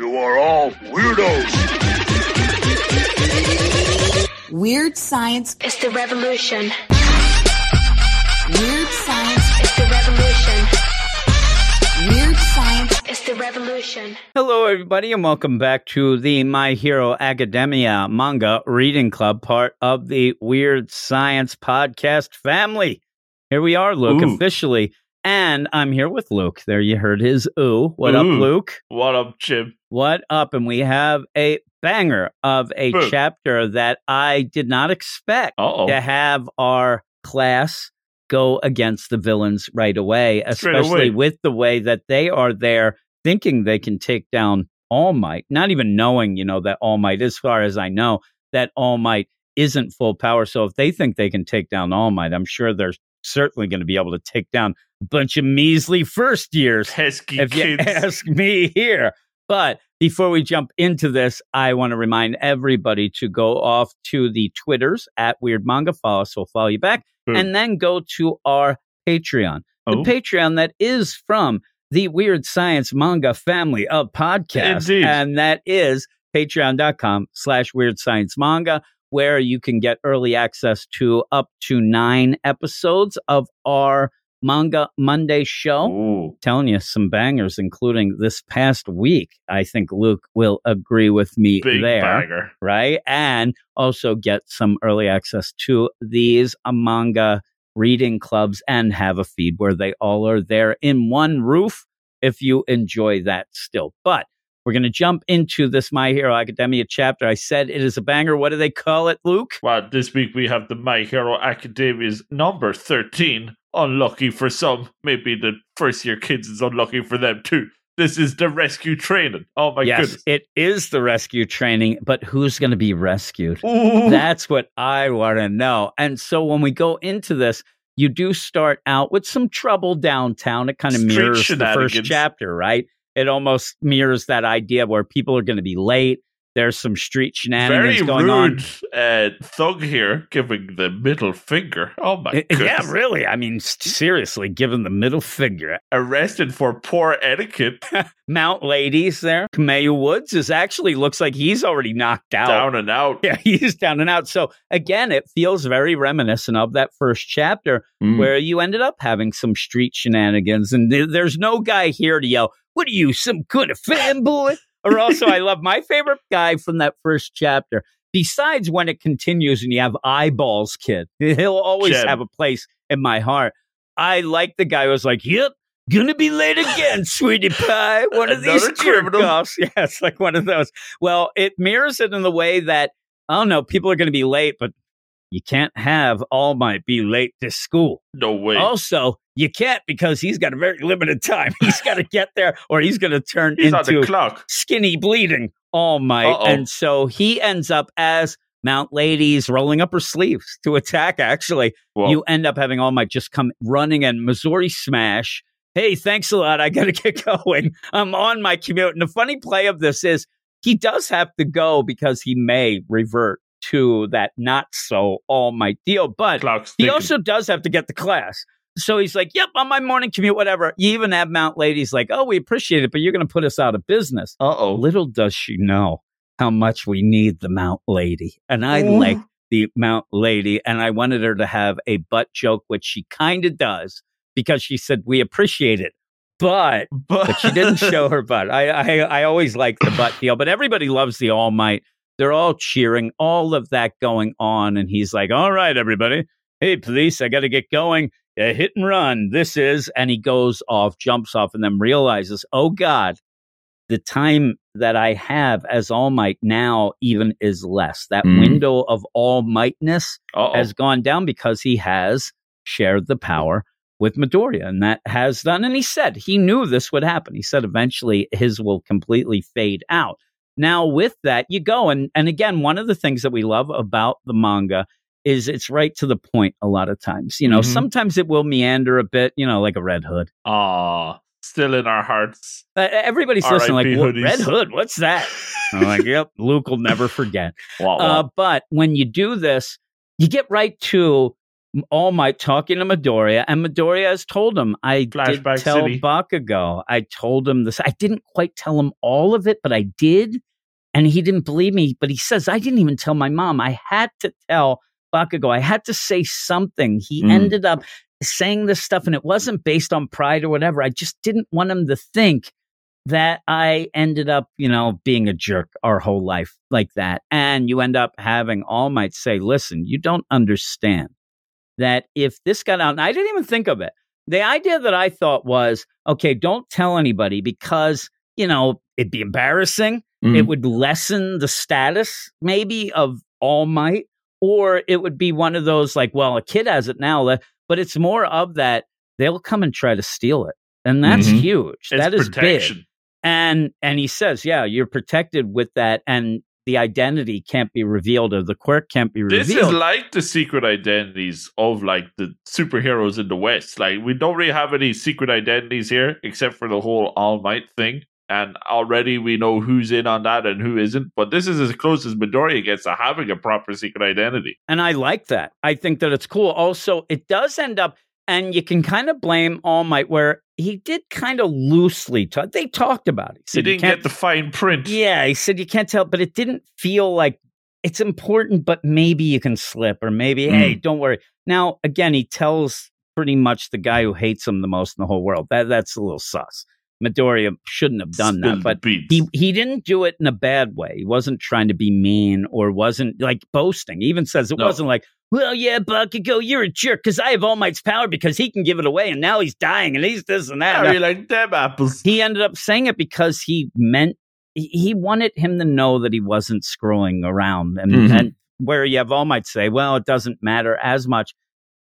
You are all weirdos. Weird science is the revolution. Weird science is the revolution. Weird science is the revolution. Hello, everybody, and welcome back to the My Hero Academia manga reading club, part of the Weird Science podcast family. Here we are, Luke, Ooh. officially. And I'm here with Luke. There you heard his ooh. What up, Luke? What up, Jim? What up? And we have a banger of a Boom. chapter that I did not expect Uh-oh. to have our class go against the villains right away, especially away. with the way that they are there thinking they can take down All Might, not even knowing, you know, that All Might, as far as I know, that All Might isn't full power. So if they think they can take down All Might, I'm sure they're certainly going to be able to take down bunch of measly first years Pesky if you ask me here. But before we jump into this, I want to remind everybody to go off to the Twitters at Weird Manga. Follow us, we'll follow you back. Boom. And then go to our Patreon. The Oh. Patreon that is from the Weird Science Manga family of podcasts. Indeed. And that is patreon.com slash weird science manga, where you can get early access to up to nine episodes of our Manga Monday show Ooh. telling you some bangers, including this past week. I think Luke will agree with me Big there, bagger. right? And also get some early access to these manga reading clubs and have a feed where they all are there in one roof if you enjoy that still. But we're going to jump into this My Hero Academia chapter. I said it is a banger. What do they call it, Luke? Well, this week we have the My Hero Academia's number 13. Unlucky for some. Maybe the first year kids is unlucky for them too. This is the rescue training. Oh my yes, goodness. it is the rescue training, but who's going to be rescued? Ooh. That's what I want to know. And so when we go into this, you do start out with some trouble downtown. It kind of Street mirrors the first chapter, right? It almost mirrors that idea where people are going to be late. There's some street shenanigans Very going on. rude uh, thug here giving the middle finger. Oh my I- goodness. Yeah, really. I mean, seriously, given the middle finger. Arrested for poor etiquette. Mount Ladies there. Kamui Woods is actually looks like he's already knocked out. Down and out. Yeah, he's down and out. So again, it feels very reminiscent of that first chapter Mm. where you ended up having some street shenanigans, and th- there's no guy here to yell, "What are you, some kind of fanboy?" Or also, I love my favorite guy from that first chapter. Besides when it continues and you have eyeballs, kid, he'll always Jed. have a place in my heart. I like the guy who was like, "Yep." Gonna be late again, sweetie pie. One of these Another criminal. jerk-offs. Yeah, it's like one of those. Well, it mirrors it in the way that I don't know, people are going to be late, but you can't have All Might be late to school. No way. Also, you can't because he's got a very limited time. He's got to get there or he's going to turn He's into clock. skinny bleeding All Might. Uh-oh. And so he ends up as Mount Ladies rolling up her sleeves to attack, actually. Well, You end up having All Might just come running and Missouri smash. Hey, thanks a lot. I got to get going. I'm on my commute. And the funny play of this is he does have to go because he may revert to that not so All Might deal. But clock's he ticking. also does have to get to class. So he's like, yep, on my morning commute, whatever. You even have Mount Ladies like, oh, we appreciate it, but you're going to put us out of business. Uh-oh. Little does she know how much we need the Mount Lady. And I Ooh. like the Mount Lady, and I wanted her to have a butt joke, which she kind of does because she said, we appreciate it. But But, but she didn't show her butt. I, I I always like the butt deal, but everybody loves the All Might. They're all cheering, all of that going on, and he's like, "All right, everybody, hey, police, I got to get going. Yeah, hit and run. This is," and he goes off, jumps off, and then realizes, "Oh God, the time that I have as All Might now even is less. That Mhm. window of All Mightness has gone down because he has shared the power with Midoriya, and that has done. And he said he knew this would happen. He said eventually his will completely fade out. Now, with that, you go and and again, one of the things that we love about the manga is it's right to the point a lot of times. You know, Mhm. sometimes it will meander a bit, you know, like a Red Hood. Aw, still in our hearts. Uh, everybody's listening, like, R.I.P. Red Hood, what's that? I'm like, yep, Luke will never forget. Wah, wah. Uh, but when you do this, you get right to All Might talking to Midoriya, and Midoriya has told him, I Flashback did tell City. Bakugo. I told him this. I didn't quite tell him all of it, but I did. And he didn't believe me. But he says, I didn't even tell my mom. I had to tell Bakugo. I had to say something. He Mm. ended up saying this stuff, and it wasn't based on pride or whatever. I just didn't want him to think that I ended up, you know, being a jerk our whole life like that. And you end up having All Might say, listen, you don't understand that if this got out, and I didn't even think of it. The idea that I thought was, okay, don't tell anybody because, you know, it'd be embarrassing. Mm. It would lessen the status maybe of All Might, or it would be one of those like, well, a kid has it now, but it's more of that they'll come and try to steal it. And that's Mhm. huge. It's that is big and and he says yeah you're protected with that and the identity can't be revealed or the quirk can't be revealed. This is like the secret identities of like the superheroes in the West. Like we don't really have any secret identities here, except for the whole All Might thing. And already we know who's in on that and who isn't. But this is as close as Midoriya gets to having a proper secret identity. and i like that i think that it's cool also it does end up and you can kind of blame all might where he did kind of loosely talk they talked about it He said you didn't get the fine print. yeah he said you can't tell but it didn't feel like it's important but maybe you can slip or maybe hey Mm. don't worry now again he tells pretty much the guy who hates him the most in the whole world that that's a little sus midoriya shouldn't have done Spill that but he he didn't do it in a bad way. He wasn't trying to be mean or wasn't like boasting. He even says it No. wasn't like, well, yeah, Bakugo, you're a jerk because I have All Might's power because he can give it away, and now he's dying and he's this and that. How No, you like them apples? he ended up saying it because he meant he, wanted him to know that he wasn't screwing around, and Mhm. and where you have All Might say, well, it doesn't matter as much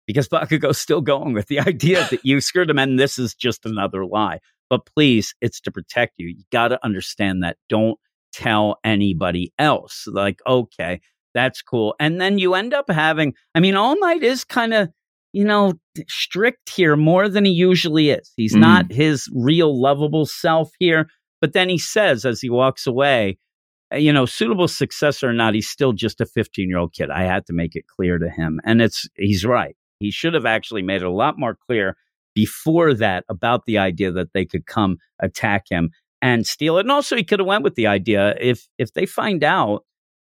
because Bakugo's still going with the idea that you screwed him, and this is just another lie. But please, it's to protect you. You got to understand that. Don't tell anybody else. Like, okay, that's cool. And then you end up having, I mean, All Might is kind of, you know, strict here more than he usually is. He's Mm. not his real lovable self here. But then he says as he walks away, uh, you know, suitable successor or not, he's still just a 15 year old kid. I had to make it clear to him. And it's, he's right. He should have actually made it a lot more clear before that about the idea that they could come attack him and steal it. And also he could have went with the idea if, if they find out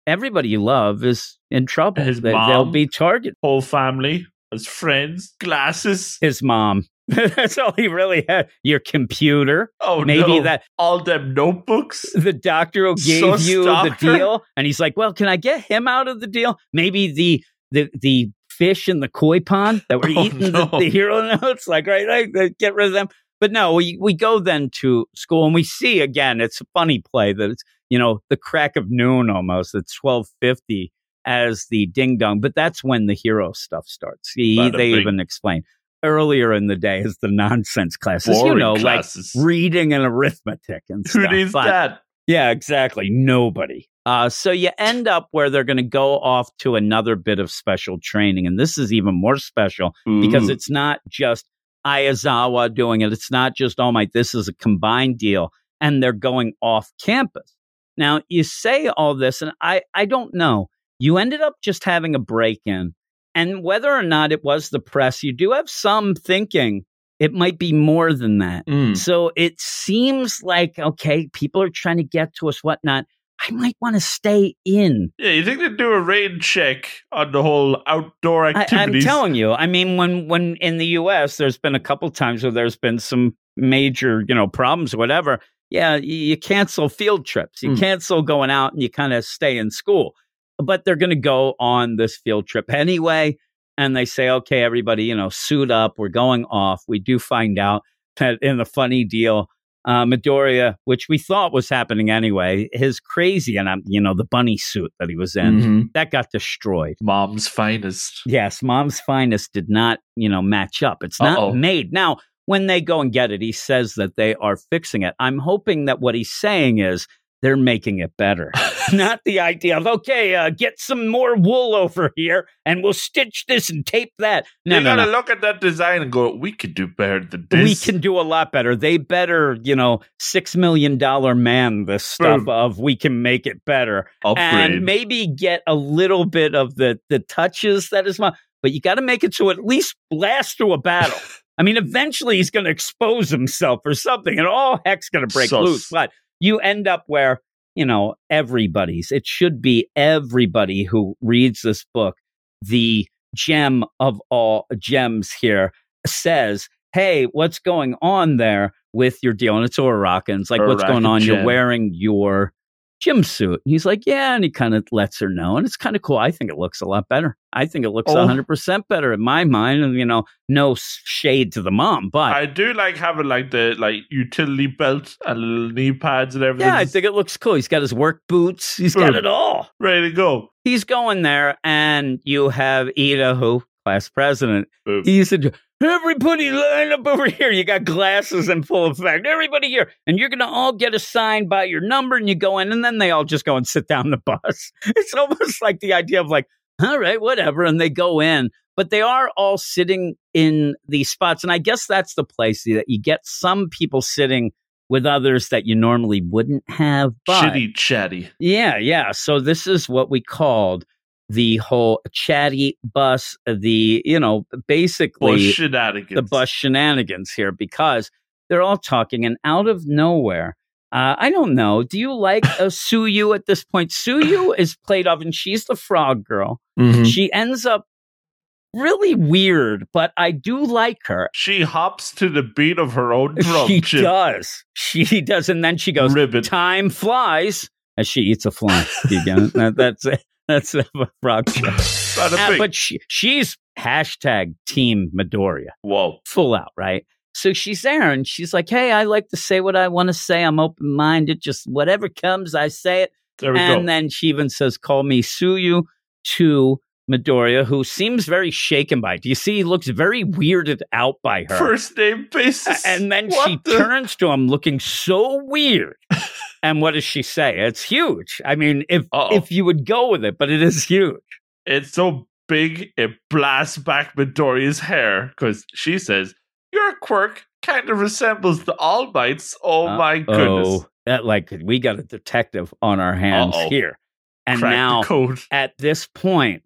everybody you love is in trouble, His they, will be targeted. Whole family, his friends, glasses. His mom. That's all he really had. Your computer. Oh Maybe no. that all them notebooks. the doctor who gave Sus you the deal, and he's like, "Well, can I get him out of the deal? Maybe the the the fish in the koi pond that were Oh, eating no. the, the hero notes, like right, right, uh, get rid of them." But no, we we go then to school and we see again. It's a funny play that it's you know the crack of noon almost. It's twelve fifty as the ding dong, but that's when the hero stuff starts. He, Bada they bing. even explain earlier in the day is the nonsense classes. Boring you know, classes. like reading and arithmetic and Who stuff. needs But- that? yeah, exactly. Nobody. Uh, so you end up where they're going to go off to another bit of special training. And this is even more special because it's not just Ayazawa doing it. It's not just, oh my, this is a combined deal. And they're going off campus. Now, you say all this, and I, I don't know. You ended up just having a break in. And whether or not it was the press, you do have some thinking it might be more than that. Mm. So it seems like, okay, people are trying to get to us, whatnot. I might want to stay in. Yeah, you think they'd do a rain check on the whole outdoor I, I'm telling you. I mean, when when in the U.S., there's been a couple times where there's been some major, you know, problems or whatever. Yeah, you, you cancel field trips. You Mm. cancel going out, and you kind of stay in school. But they're going to go on this field trip anyway, and they say, okay, everybody, you know, suit up. We're going off. We do find out that in the funny deal. Uh, Midoriya, which we thought was happening anyway, his crazy and um, you know the bunny suit that he was in Mhm. that got destroyed. Mom's finest. Yes, Mom's Finest did not, you know, match up. It's not Uh-oh. made. Now, when they go and get it, he says that they are fixing it. I'm hoping that what he's saying is they're making it better. not the idea of, okay, uh, get some more wool over here and we'll stitch this and tape that. No, you no, gotta no. look at that design and go, we could do better than this. We can do a lot better. They better, you know, six million dollar man this stuff Boom. of we can make it better. upgrade. and maybe get a little bit of the the touches that is my but you got to make it so at least blast through a battle. I mean, eventually he's going to expose himself or something, and all heck's going to break Sus. loose. But you end up where you know everybody's. It should be everybody who reads this book. The gem of all gems here says, "Hey, what's going on there with your deal?" And it's it's like, "What's going on? You're wearing your." Gym suit. And he's like, yeah, and he kind of lets her know, and it's kind of cool. I think it looks a lot better. I think it looks Oh. 100% better in my mind, and you know, no shade to the mom, but I do like having like the like utility belt and little knee pads and everything. yeah, I think it looks cool. He's got his work boots. He's got it all. ready to go. He's going there, and you have Iida, who class president. Boom. He said, "Everybody line up over here. You got glasses in full effect. Everybody here, and you're gonna all get assigned by your number, and you go in, and then they all just go and sit down the bus. It's almost like the idea of like, all right, whatever, and they go in." But they are all sitting in these spots, and I guess that's the place that you get some people sitting with others that you normally wouldn't have. But Shitty chatty. yeah, yeah. So this is what we called the whole chatty bus, the, you know, basically the bus shenanigans here because they're all talking and out of nowhere. Uh, I don't know. Do you like uh, Tsuyu at this point? Tsuyu is played off and she's the frog girl. Mm-hmm. She ends up really weird, but I do like her. She hops to the beat of her own drum. she Chip. does. She does. And then she goes, Ribbit. time flies as she eats a fly. You get it? That, that's it. That's a frog show. Not a Uh, but she, she's hashtag Team Midoriya, Whoa. full out, right? So she's there and she's like, "Hey, I like to say what I want to say. I'm open minded. Just whatever comes, I say it." There we and go. then she even says, "Call me Tsuyu." To Midoriya, who seems very shaken by it. Do you see? He looks very weirded out by her. First name basis. And then What she the- turns to him looking so weird. and what does she say? It's huge. I mean, if Uh-oh. if you would go with it, but it is huge. It's so big it blasts back Midoriya's hair because she says, Your quirk kind of resembles the All Might's. Oh my goodness. That like we got a detective on our hands Uh-oh. here. And Crack now at this point,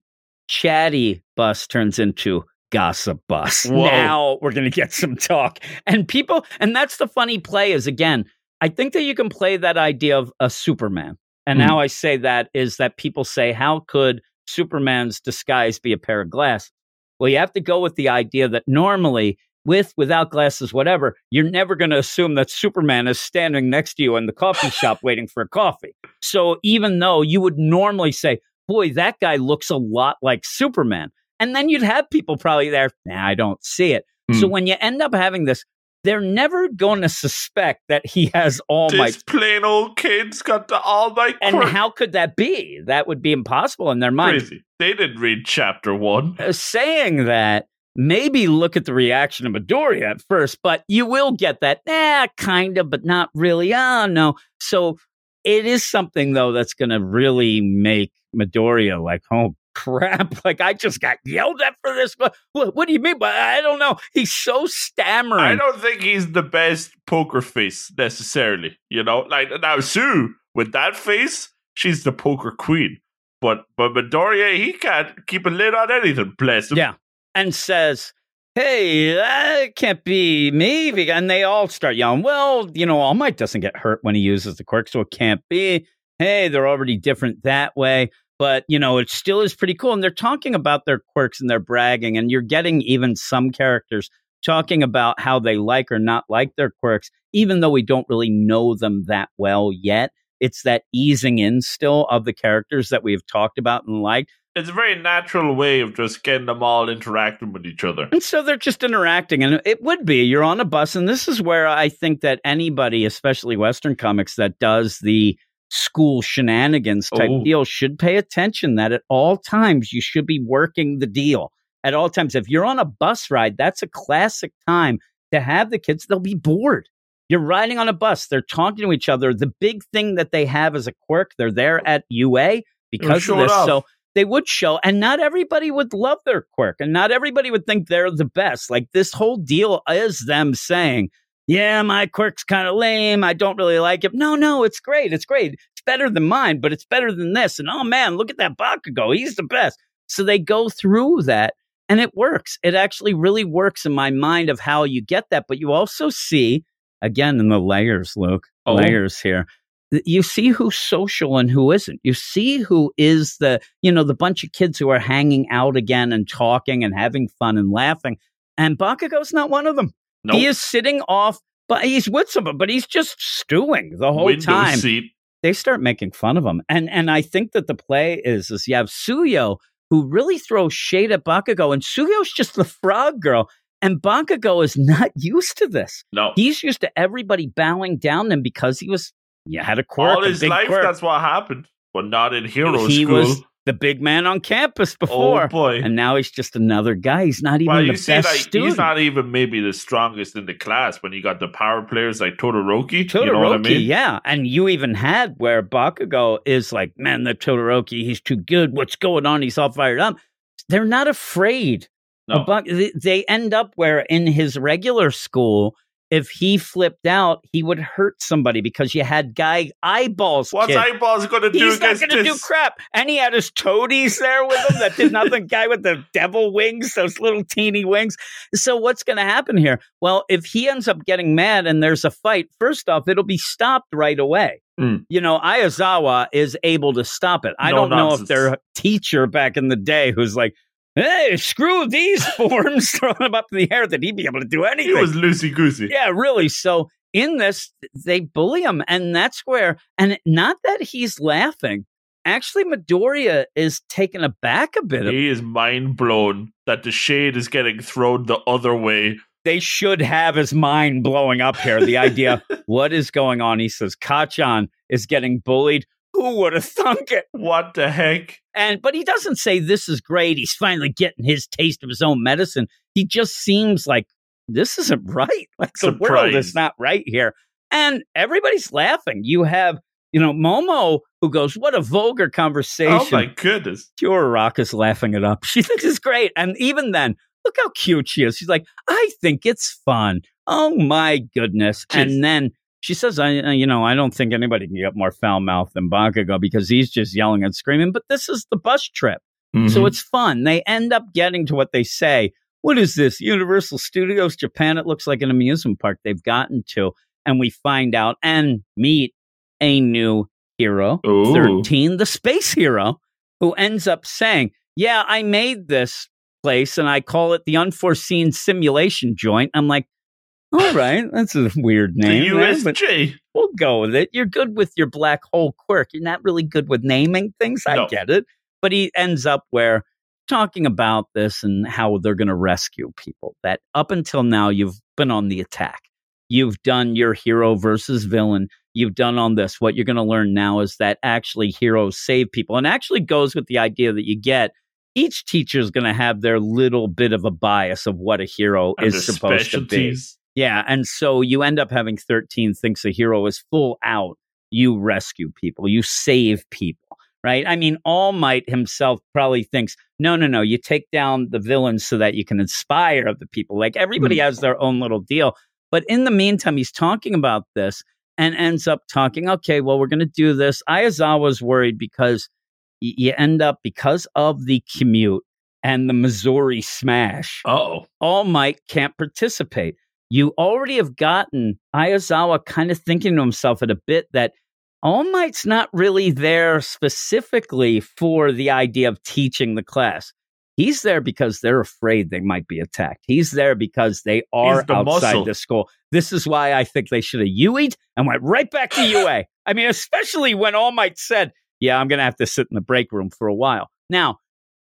Chatty Bus turns into Gossip Bus. Whoa. Now we're going to get some talk. And people, and that's the funny play is again, I think that you can play that idea of a Superman. And Hmm. how I say that is that people say, how could Superman's disguise be a pair of glasses? Well, you have to go with the idea that normally, with, without glasses, whatever, you're never going to assume that Superman is standing next to you in the coffee shop waiting for a coffee. So even though you would normally say, boy, that guy looks a lot like Superman. And then you'd have people probably there, nah, I don't see it. So Hmm. when you end up having this, they're never going to suspect that he has All this Might. plain old kid's got the All my Might And how could that be? That would be impossible in their mind. Crazy. They didn't read chapter one. Uh, saying that, maybe look at the reaction of Midoriya at first, but you will get that, eh, kind of, but not really. Oh, no. So it is something, though, that's going to really make Midoriya like, oh, crap. Like, I just got yelled at for this. What, what, do you mean? But I don't know. He's so stammering. I don't think he's the best poker face necessarily. You know, like now Sue with that face, she's the poker queen. But but Midoriya, he can't keep a lid on anything. Bless him. Yeah. and says, Hey, that can't be me. And they all start yelling, Well, you know, All Might doesn't get hurt when he uses the quirk, so it can't be. Hey, they're already different that way. But, you know, it still is pretty cool. And they're talking about their quirks and they're bragging. And you're getting even some characters talking about how they like or not like their quirks, even though we don't really know them that well yet. It's that easing in still of the characters that we've talked about and liked. It's a very natural way of just getting them all interacting with each other. And so they're just interacting. And it would be you're on a bus. And this is where I think that anybody, especially Western comics, that does the school shenanigans type Oh. deal should pay attention that at all times you should be working the deal. At all times. If you're on a bus ride, that's a classic time to have the kids, they'll be bored. You're riding on a bus, they're talking to each other. The big thing that they have as a quirk, they're there at UA because of this. So they would show, and not everybody would love their quirk, and not everybody would think they're the best. Like this whole deal is them saying, "Yeah, my quirk's kind of lame. I don't really like it." No, no, it's great. It's great. It's better than mine, but it's better than this. And oh man, look at that Bakugo. He's the best. So they go through that, And it works. It actually really works in my mind of how you get that. But you also see, again, in the layers, Luke, Oh. layers here. You see who's social and who isn't. You see who is the, you know, the bunch of kids who are hanging out again and talking and having fun and laughing. And Bakugo's not one of them. Nope. He is sitting off, but he's with someone, but he's just stewing the whole Window time seat. they start making fun of him. And and I think that the play is is you have Tsuyu who really throws shade at Bakugo, and Tsuyu's just the frog girl. And Bakugo is not used to this. No. He's used to everybody bowing down to him because he was you had a quirk, All his life, quirk. that's what happened. But not in hero he school. was the big man on campus before. oh boy. And now he's just another guy. He's not even well, the best like student. he's not even maybe the strongest in the class when you got the power players like Todoroki. Todoroki, you know what I mean? yeah. And you even had where Bakugo is like, man, the Todoroki, he's too good. What's going on? He's all fired up. They're not afraid. No. of Bak- they- they end up where in his regular school, if he flipped out, he would hurt somebody because you had guy eyeballs. What's kid. eyeballs going to do He's not going to do crap. And he had his toadies there with him that did nothing. Guy with the devil wings, those little teeny wings. So what's going to happen here? Well, if he ends up getting mad and there's a fight, first off, it'll be stopped right away. Mm. You know, Ayazawa is able to stop it. I No don't know if their teacher back in the day who's like, hey, screw these forms, throwing them up in the air, that he'd be able to do anything. He was loosey goosey. Yeah, really. So in this, they bully him, and that's where, and not that he's laughing. Actually, Midoriya is taken aback a bit. He is mind blown that the shade is getting thrown the other way. They should have his mind blowing up here. The idea, what is going on? He says, Kacchan is getting bullied. Who would have thunk it? What the heck? And but he doesn't say this is great. He's finally getting his taste of his own medicine. He just seems like this isn't right. Like the world is not right here. And everybody's laughing. You have, you know, Momo who goes, "What a vulgar oh conversation." Oh my goodness. Pure Rock is laughing it up. She thinks it's great. And even then, look how cute she is. She's like, I think it's fun. Oh my goodness. Jeez. And then she says, I, uh, you know, I don't think anybody can get more foul mouth than Bakugo because he's just yelling and screaming. But this is the bus trip. Mm-hmm. So it's fun. They end up getting to what they say. What is this? Universal Studios Japan. It looks like an amusement park they've gotten to. And we find out and meet a new hero, Ooh. 13, the space hero, who ends up saying, Yeah, I made this place and I call it the unforeseen simulation joint. I'm like, all right, that's a weird name. but USJ. we'll go with it. You're good with your black hole quirk. You're not really good with naming things. I No. get it. But he ends up where talking about this and how they're going to rescue people. That up until now, you've been on the attack. You've done your hero versus villain. You've done on this. What you're going to learn now is that actually heroes save people and actually goes with the idea that you get. Each teacher is going to have their little bit of a bias of what a hero And is supposed to be. Yeah, and so you end up having 13 thinks a hero is full out. You rescue people, you save people, right? I mean, All Might himself probably thinks, no, no, no, you take down the villains so that you can inspire the people. Like everybody mm. has their own little deal. But in the meantime, he's talking about this and ends up talking, okay, well, we're going to do this. Ayazawa's worried because y- you end up, because of the commute and the Missouri smash, Oh. all Might can't participate. You already have gotten Ayazawa kind of thinking to himself at a bit that All Might's not really there specifically for the idea of teaching the class. He's there because they're afraid they might be attacked. He's there because they are the outside muscle. the school. This is why I think they should have UE'd and went right back to UA. I mean, especially when All Might said, Yeah, I'm going to have to sit in the break room for a while. Now,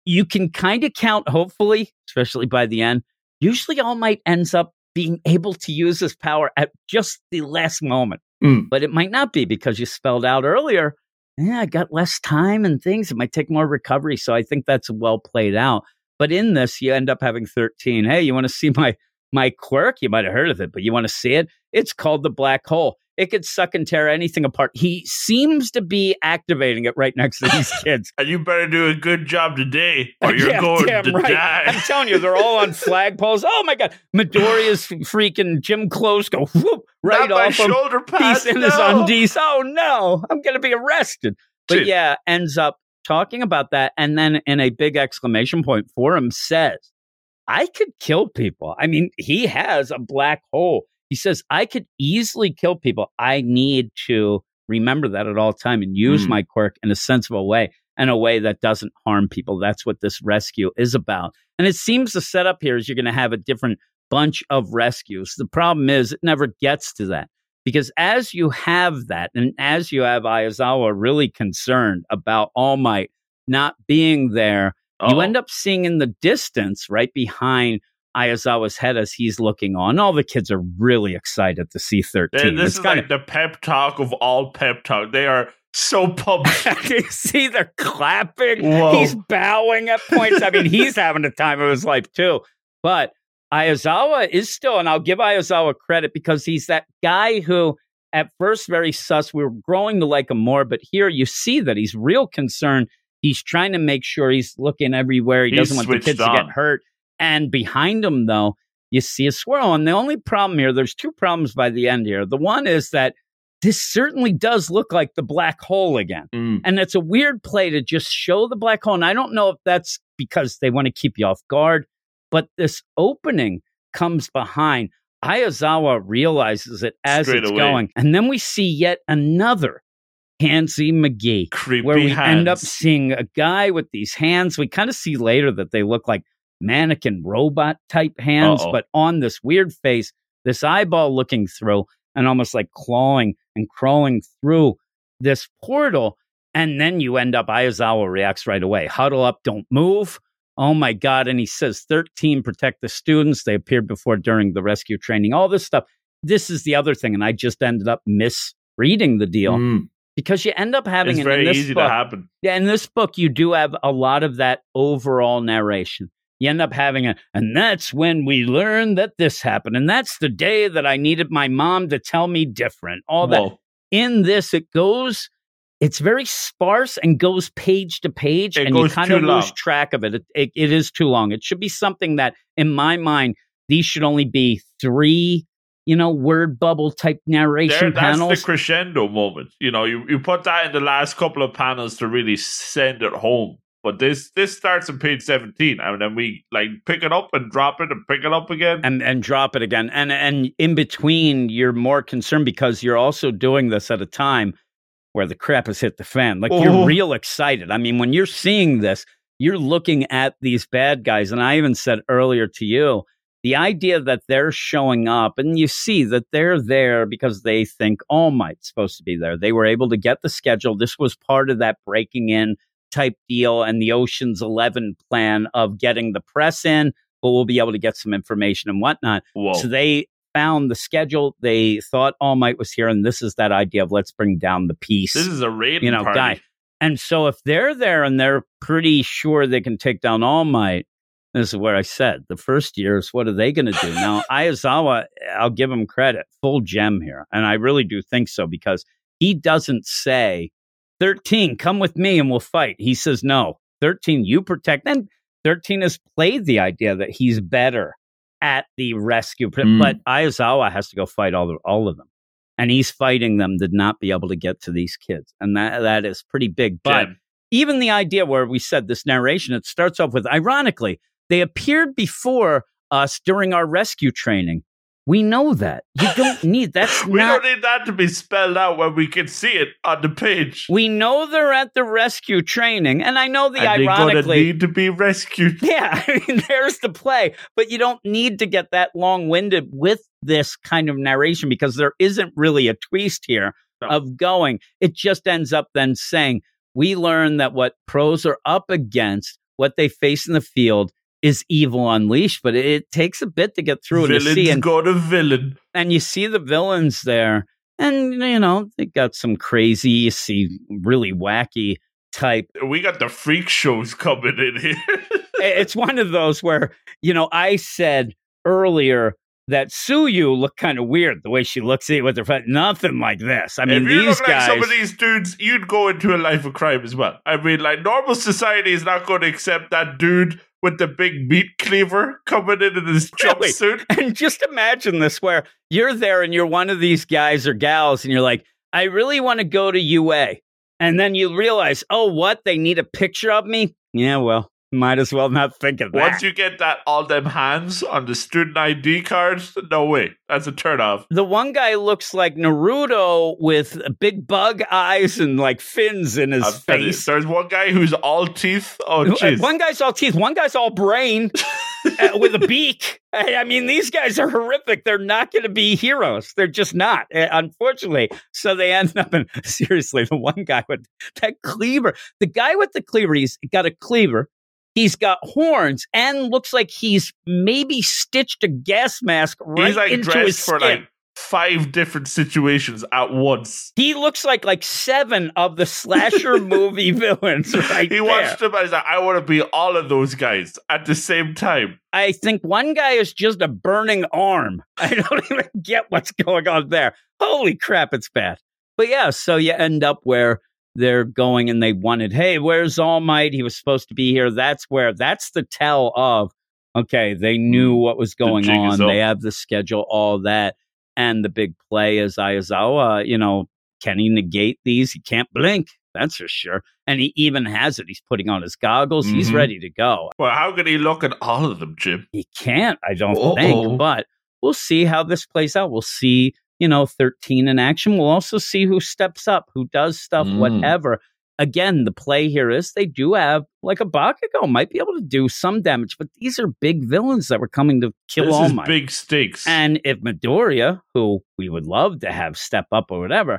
you can kind of count, hopefully, especially by the end. Usually, All Might ends up being able to use his power at just the last moment. Mm. But it might not be because you spelled out earlier, yeah, I got less time and things. It might take more recovery. So I think that's well played out. But in this, you end up having 13. Hey, you want to see my my quirk? You might have heard of it, but you want to see it? It's called the black hole. It could suck and tear anything apart. He seems to be activating it right next to these kids. And you better do a good job today, or you're Yeah, going to right. die. I'm telling you, they're all on flagpoles. Oh my god, Midoriya's freaking gym clothes go whoop right Not my off him. shoulder pads. He's in his no. undies. Oh no, I'm going to be arrested. But Shit. yeah, ends up talking about that. And then in a big exclamation point for him says, I could kill people. I mean, he has a black hole. He says, I could easily kill people. I need to remember that at all time and use Mm. my quirk in a sensible way and a way that doesn't harm people. That's what this rescue is about. And it seems the setup here is you're going to have a different bunch of rescues. The problem is it never gets to that because as you have that and as you have Ayazawa really concerned about All Might not being there, you Uh-oh. end up seeing in the distance right behind Ayazawa's head as he's looking on. All the kids are really excited to see 13. And this It's is kinda- like the pep talk of all pep talk. They are so pumped. you see, they're clapping. Whoa. He's bowing at points. I mean, he's having a time of his life too. But Ayazawa is still, and I'll give Ayazawa credit because he's that guy who, at first, very sus. We were growing to like him more, but here you see that he's real concerned. He's trying to make sure he's looking everywhere. He He's doesn't want the kids to get hurt. And behind him, though, you see a swirl. And the only problem here, there's two problems by the end here. The one is that this certainly does look like the black hole again. Mm. And it's a weird play to just show the black hole. And I don't know if that's because they want to keep you off guard, but this opening comes behind. Ayazawa realizes it as Straight it's away. going. And then we see yet another Hansy McGee, Creepy where we hands. end up seeing a guy with these hands. We kind of see later that they look like mannequin robot type hands, Uh-oh. but on this weird face, this eyeball looking through and almost like clawing and crawling through this portal. And then you end up, Ayazawa reacts right away. Huddle up, don't move. Oh my God. And he says, 13, protect the students. They appeared before, during the rescue training, all this stuff. This is the other thing. And I just ended up misreading the deal Mm. because you end up having It's very easy book, to happen. yeah, in this book, you do have a lot of that overall narration. You end up having a, and that's when we learned that this happened. And that's the day that I needed my mom to tell me different. All that. In this, it goes, it's very sparse and goes page to page, It and you kind of lose track of it. It, it. it is too long. It should be something that, in my mind, these should only be three, you know, word bubble type narration There, that's the crescendo moment. You know, you, you put that in the last couple of panels to really send it home. But this this starts on page seventeen, and then we like pick it up and drop it and pick it up again. and and drop it again. And and in between you're more concerned because you're also doing this at a time where the crap has hit the fan. Like Oh. you're real excited. I mean when you're seeing this you're looking at these bad guys. And i even said earlier to you the idea that they're showing up and you see that they're there because they think all might's supposed to be there. They were able to get the schedule. This was part of that breaking in type deal and the oceans 11 plan of getting the press in but we'll be able to get some information and whatnot. Whoa. So they found the schedule. They thought All Might was here, and this is that idea of let's bring down the peace. this is a raiding you know, party. guy. and so if they're there and they're pretty sure they can take down All Might, this is where I said the first years, what are they going to do? now, Ayazawa, I'll give him credit, full gem here. And I really do think so because he doesn't say, 13, come with me and we'll fight. He says, no, 13, you protect. Then 13 has played the idea that he's better at the rescue, but- Mm. but Ayazawa has to go fight all, the, all of them. And he's fighting them to not be able to get to these kids. And that, that is pretty big. But Gem. even the idea where we said this narration, it starts off with ironically, they appeared before us during our rescue training. We know that. You don't need that's we not don't need that to be spelled out when we can see it on the page. we know they're at the rescue training. And I know the and they're ironically need to be rescued. Yeah, I mean, there's the play, but you don't need to get that long winded with this kind of narration because there isn't really a twist here No. of going. It just ends up then saying, We learn that what pros are up against, what they face in the field, is evil unleashed, but it, it takes a bit to get through to Villains see. And, go to villain. and you see the villains there, and you know, they got some crazy, you see really wacky type We got the freak shows coming in here. it's one of those where you know I said earlier that Tsuyu looked kind of weird the way she looks at you with her face. Nothing like this. I mean, if you these look guys. like some of these dudes, you'd go into a life of crime as well. I mean, like normal society is not going to accept that dude with the big meat cleaver coming in in his Really? jumpsuit. and just imagine this where you're there and you're one of these guys or gals and you're like, I really want to go to UA. And then you realize, oh, what? They need a picture of me? Yeah, well, Might as well not think of that. Once you get that all them hands on the student ID card, no way. That's a turn off. the one guy looks like Naruto with big bug eyes and like fins in his I'm face. There's one guy who's all teeth. Oh, jeez. One guy's all teeth, one guy's all brain uh, with a beak. I I mean, these guys are horrific. They're not going to be heroes. They're just not, uh, unfortunately. So they end up in seriously the one guy with that cleaver. The guy with the cleaver, he's got a cleaver. He's got horns and looks like he's maybe stitched a gas mask right He's like into his dressed for skin. like five different situations at once. He looks like like seven of the slasher movie villains right he watched and he's like, I want to be all of those guys at the same time. I think one guy is just a burning arm. I don't even get what's going on there. Holy crap, it's bad. But yeah, so you end up where they're going and they wanted, hey, where's All Might? He was supposed to be here. That's where, that's the tell of, okay, they knew what was going is on. They have the schedule, all that. And the big play is Ayazawa, you know, can he negate these? He can't blink. That's for sure. And he even has it. He's putting on his goggles. He's Mhm. ready to go. Well, how can he look at all of them, Jim? He can't, I don't Uh-oh. think. But we'll see how this plays out. We'll see, you know, 13 in action. We'll also see who steps up, who does stuff, Mm. whatever. Again, the play here is they do have like a Bakugo might be able to do some damage, but these are big villains that were coming to kill this All Might. big stakes. And if Midoriya, who we would love to have step up or whatever,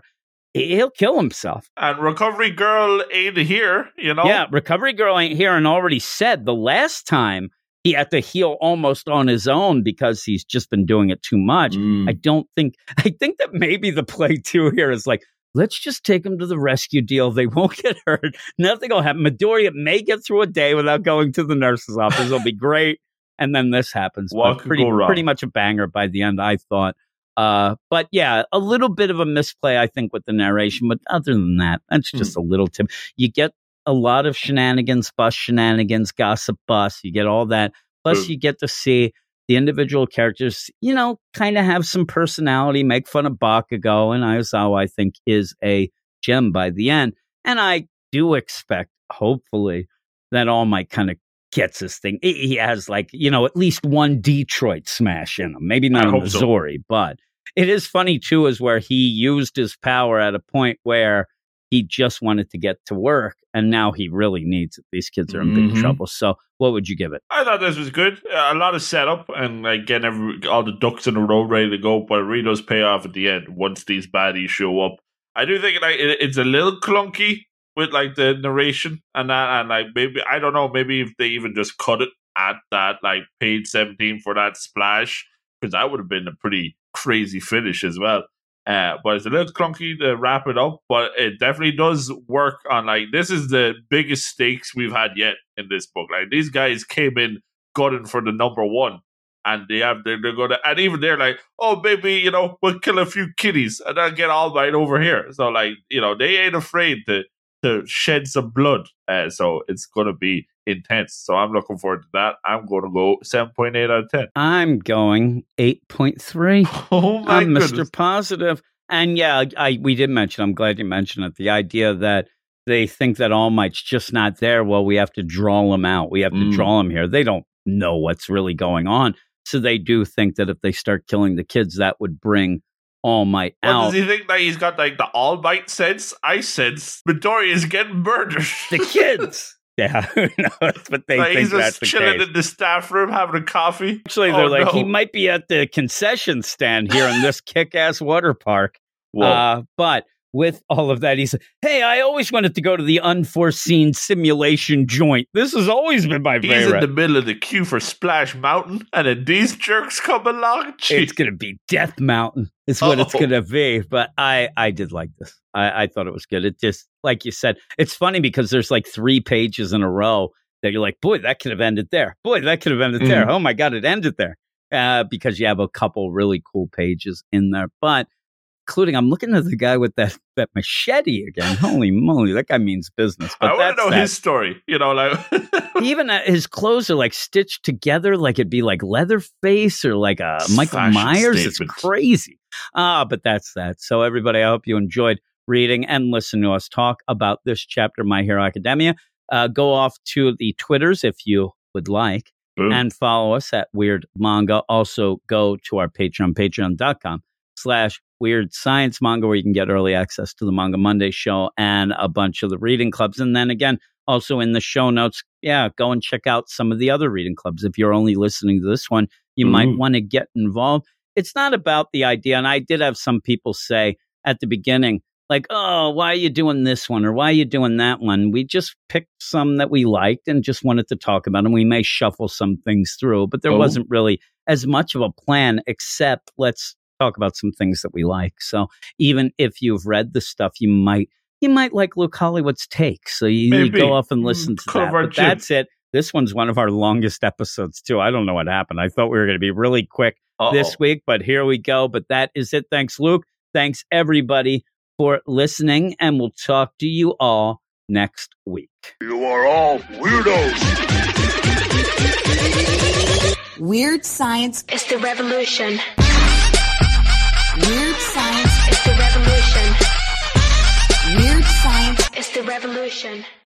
he'll kill himself. And Recovery Girl ain't here, you know? Yeah, Recovery Girl ain't here and already said the last time he had to heal almost on his own because he's just been doing it too much. Mm. I don't think, I think that maybe the play too here is like, let's just take them to the rescue deal. They won't get hurt. Nothing will happen. Midoriya may get through a day without going to the nurse's office. It'll be great. And then this happens. What pretty, pretty much a banger by the end, I thought. Uh, but yeah, a little bit of a misplay, I think, with the narration. But other than that, that's just a little tip. You get a lot of shenanigans, bus shenanigans, gossip bus. You get all that. Plus, you get to see the individual characters, you know, kind of have some personality, make fun of Bakugo, and Aizawa, I think, is a gem by the end. And I do expect, hopefully, that All Might kind of gets his thing. He has, like, you know, at least one Detroit smash in him. Maybe not I a hope so. Missouri, but it is funny, too, is where he used his power at a point where he just wanted to get to work, and now he really needs it. These kids are in big Mhm. trouble. So, what would you give it? I thought this was good. A lot of setup and like getting every, all the ducks in a row ready to go, but it really does pay off at the end once these baddies show up. I do think like it, it's a little clunky with like the narration and that, and like maybe I don't know, maybe if they even just cut it at that like page seventeen for that splash, because that would have been a pretty crazy finish as well. Uh, but it's a little clunky to wrap it up, but it definitely does work on like this is the biggest stakes we've had yet in this book. Like these guys came in gunning for the number one, and they have they're, they're gonna and even they're like, oh maybe you know we'll kill a few kitties and then get all right over here. So like you know they ain't afraid to to shed some blood. Uh, so it's gonna be intense. So I'm looking forward to that. I'm gonna go seven point eight out of ten. I'm going 8.3. Oh my I'm goodness. Mr. Positive. And yeah, I we did mention, I'm glad you mentioned it. The idea that they think that All Might's just not there. Well, we have to draw him out. We have to Mm. draw him here. They don't know what's really going on. So they do think that if they start killing the kids, that would bring All Might What out. does he think that he's got like the all might sense? I sense Midoriya is getting murdered. the kids. yeah, who knows? But they like think he's that's just the chilling case. in the staff room having a coffee. Actually, they're Oh, like, he might be at the concession stand here in this kick ass water park. Uh, but with all of that, he said, Hey, I always wanted to go to the unforeseen simulation joint. This has always been my favorite. He's in the middle of the queue for Splash Mountain, and then these jerks come along. it's going to be Death Mountain, is what it's Uh-oh. going to be. But I, I did like this. I, I thought it was good. It just, like you said, it's funny because there's like three pages in a row that you're like, boy, that could have ended there. Boy, that could have ended there. Mm-hmm. Oh my God, it ended there. Uh, because you have a couple really cool pages in there. But including, I'm looking at the guy with that, that machete again. Holy moly, that guy means business. But I want to know that. his story. You know, like even uh, his clothes are like stitched together like it'd be like Leatherface or like a Michael Fashion Myers. It's crazy. Ah, but that's that. So everybody, I hope you enjoyed reading and listen to us talk about this chapter, My Hero Academia. Uh, go off to the Twitters if you would like Boom. and follow us at Weird Manga. Also, go to our Patreon, patreon.com slash Weird Science Manga, where you can get early access to the Manga Monday show and a bunch of the reading clubs. And then again, also in the show notes, yeah, go and check out some of the other reading clubs. If you're only listening to this one, you might want to get involved. It's not about the idea. And I did have some people say at the beginning, like, oh, why are you doing this one or why are you doing that one? We just picked some that we liked and just wanted to talk about them. We may shuffle some things through, but there Oh. wasn't really as much of a plan except let's talk about some things that we like. So even if you've read the stuff, you might you might like Luke Hollywood's take. So you, you go off and Mm, listen to cover that. But that's it. This one's one of our longest episodes too. I don't know what happened. I thought we were going to be really quick Uh-oh. this week, but here we go. But that is it. Thanks, Luke. Thanks, everybody, for listening, and we'll talk to you all next week. You are all weirdos. Weird science. is the revolution. Weird science. is the revolution. Weird science. is the revolution.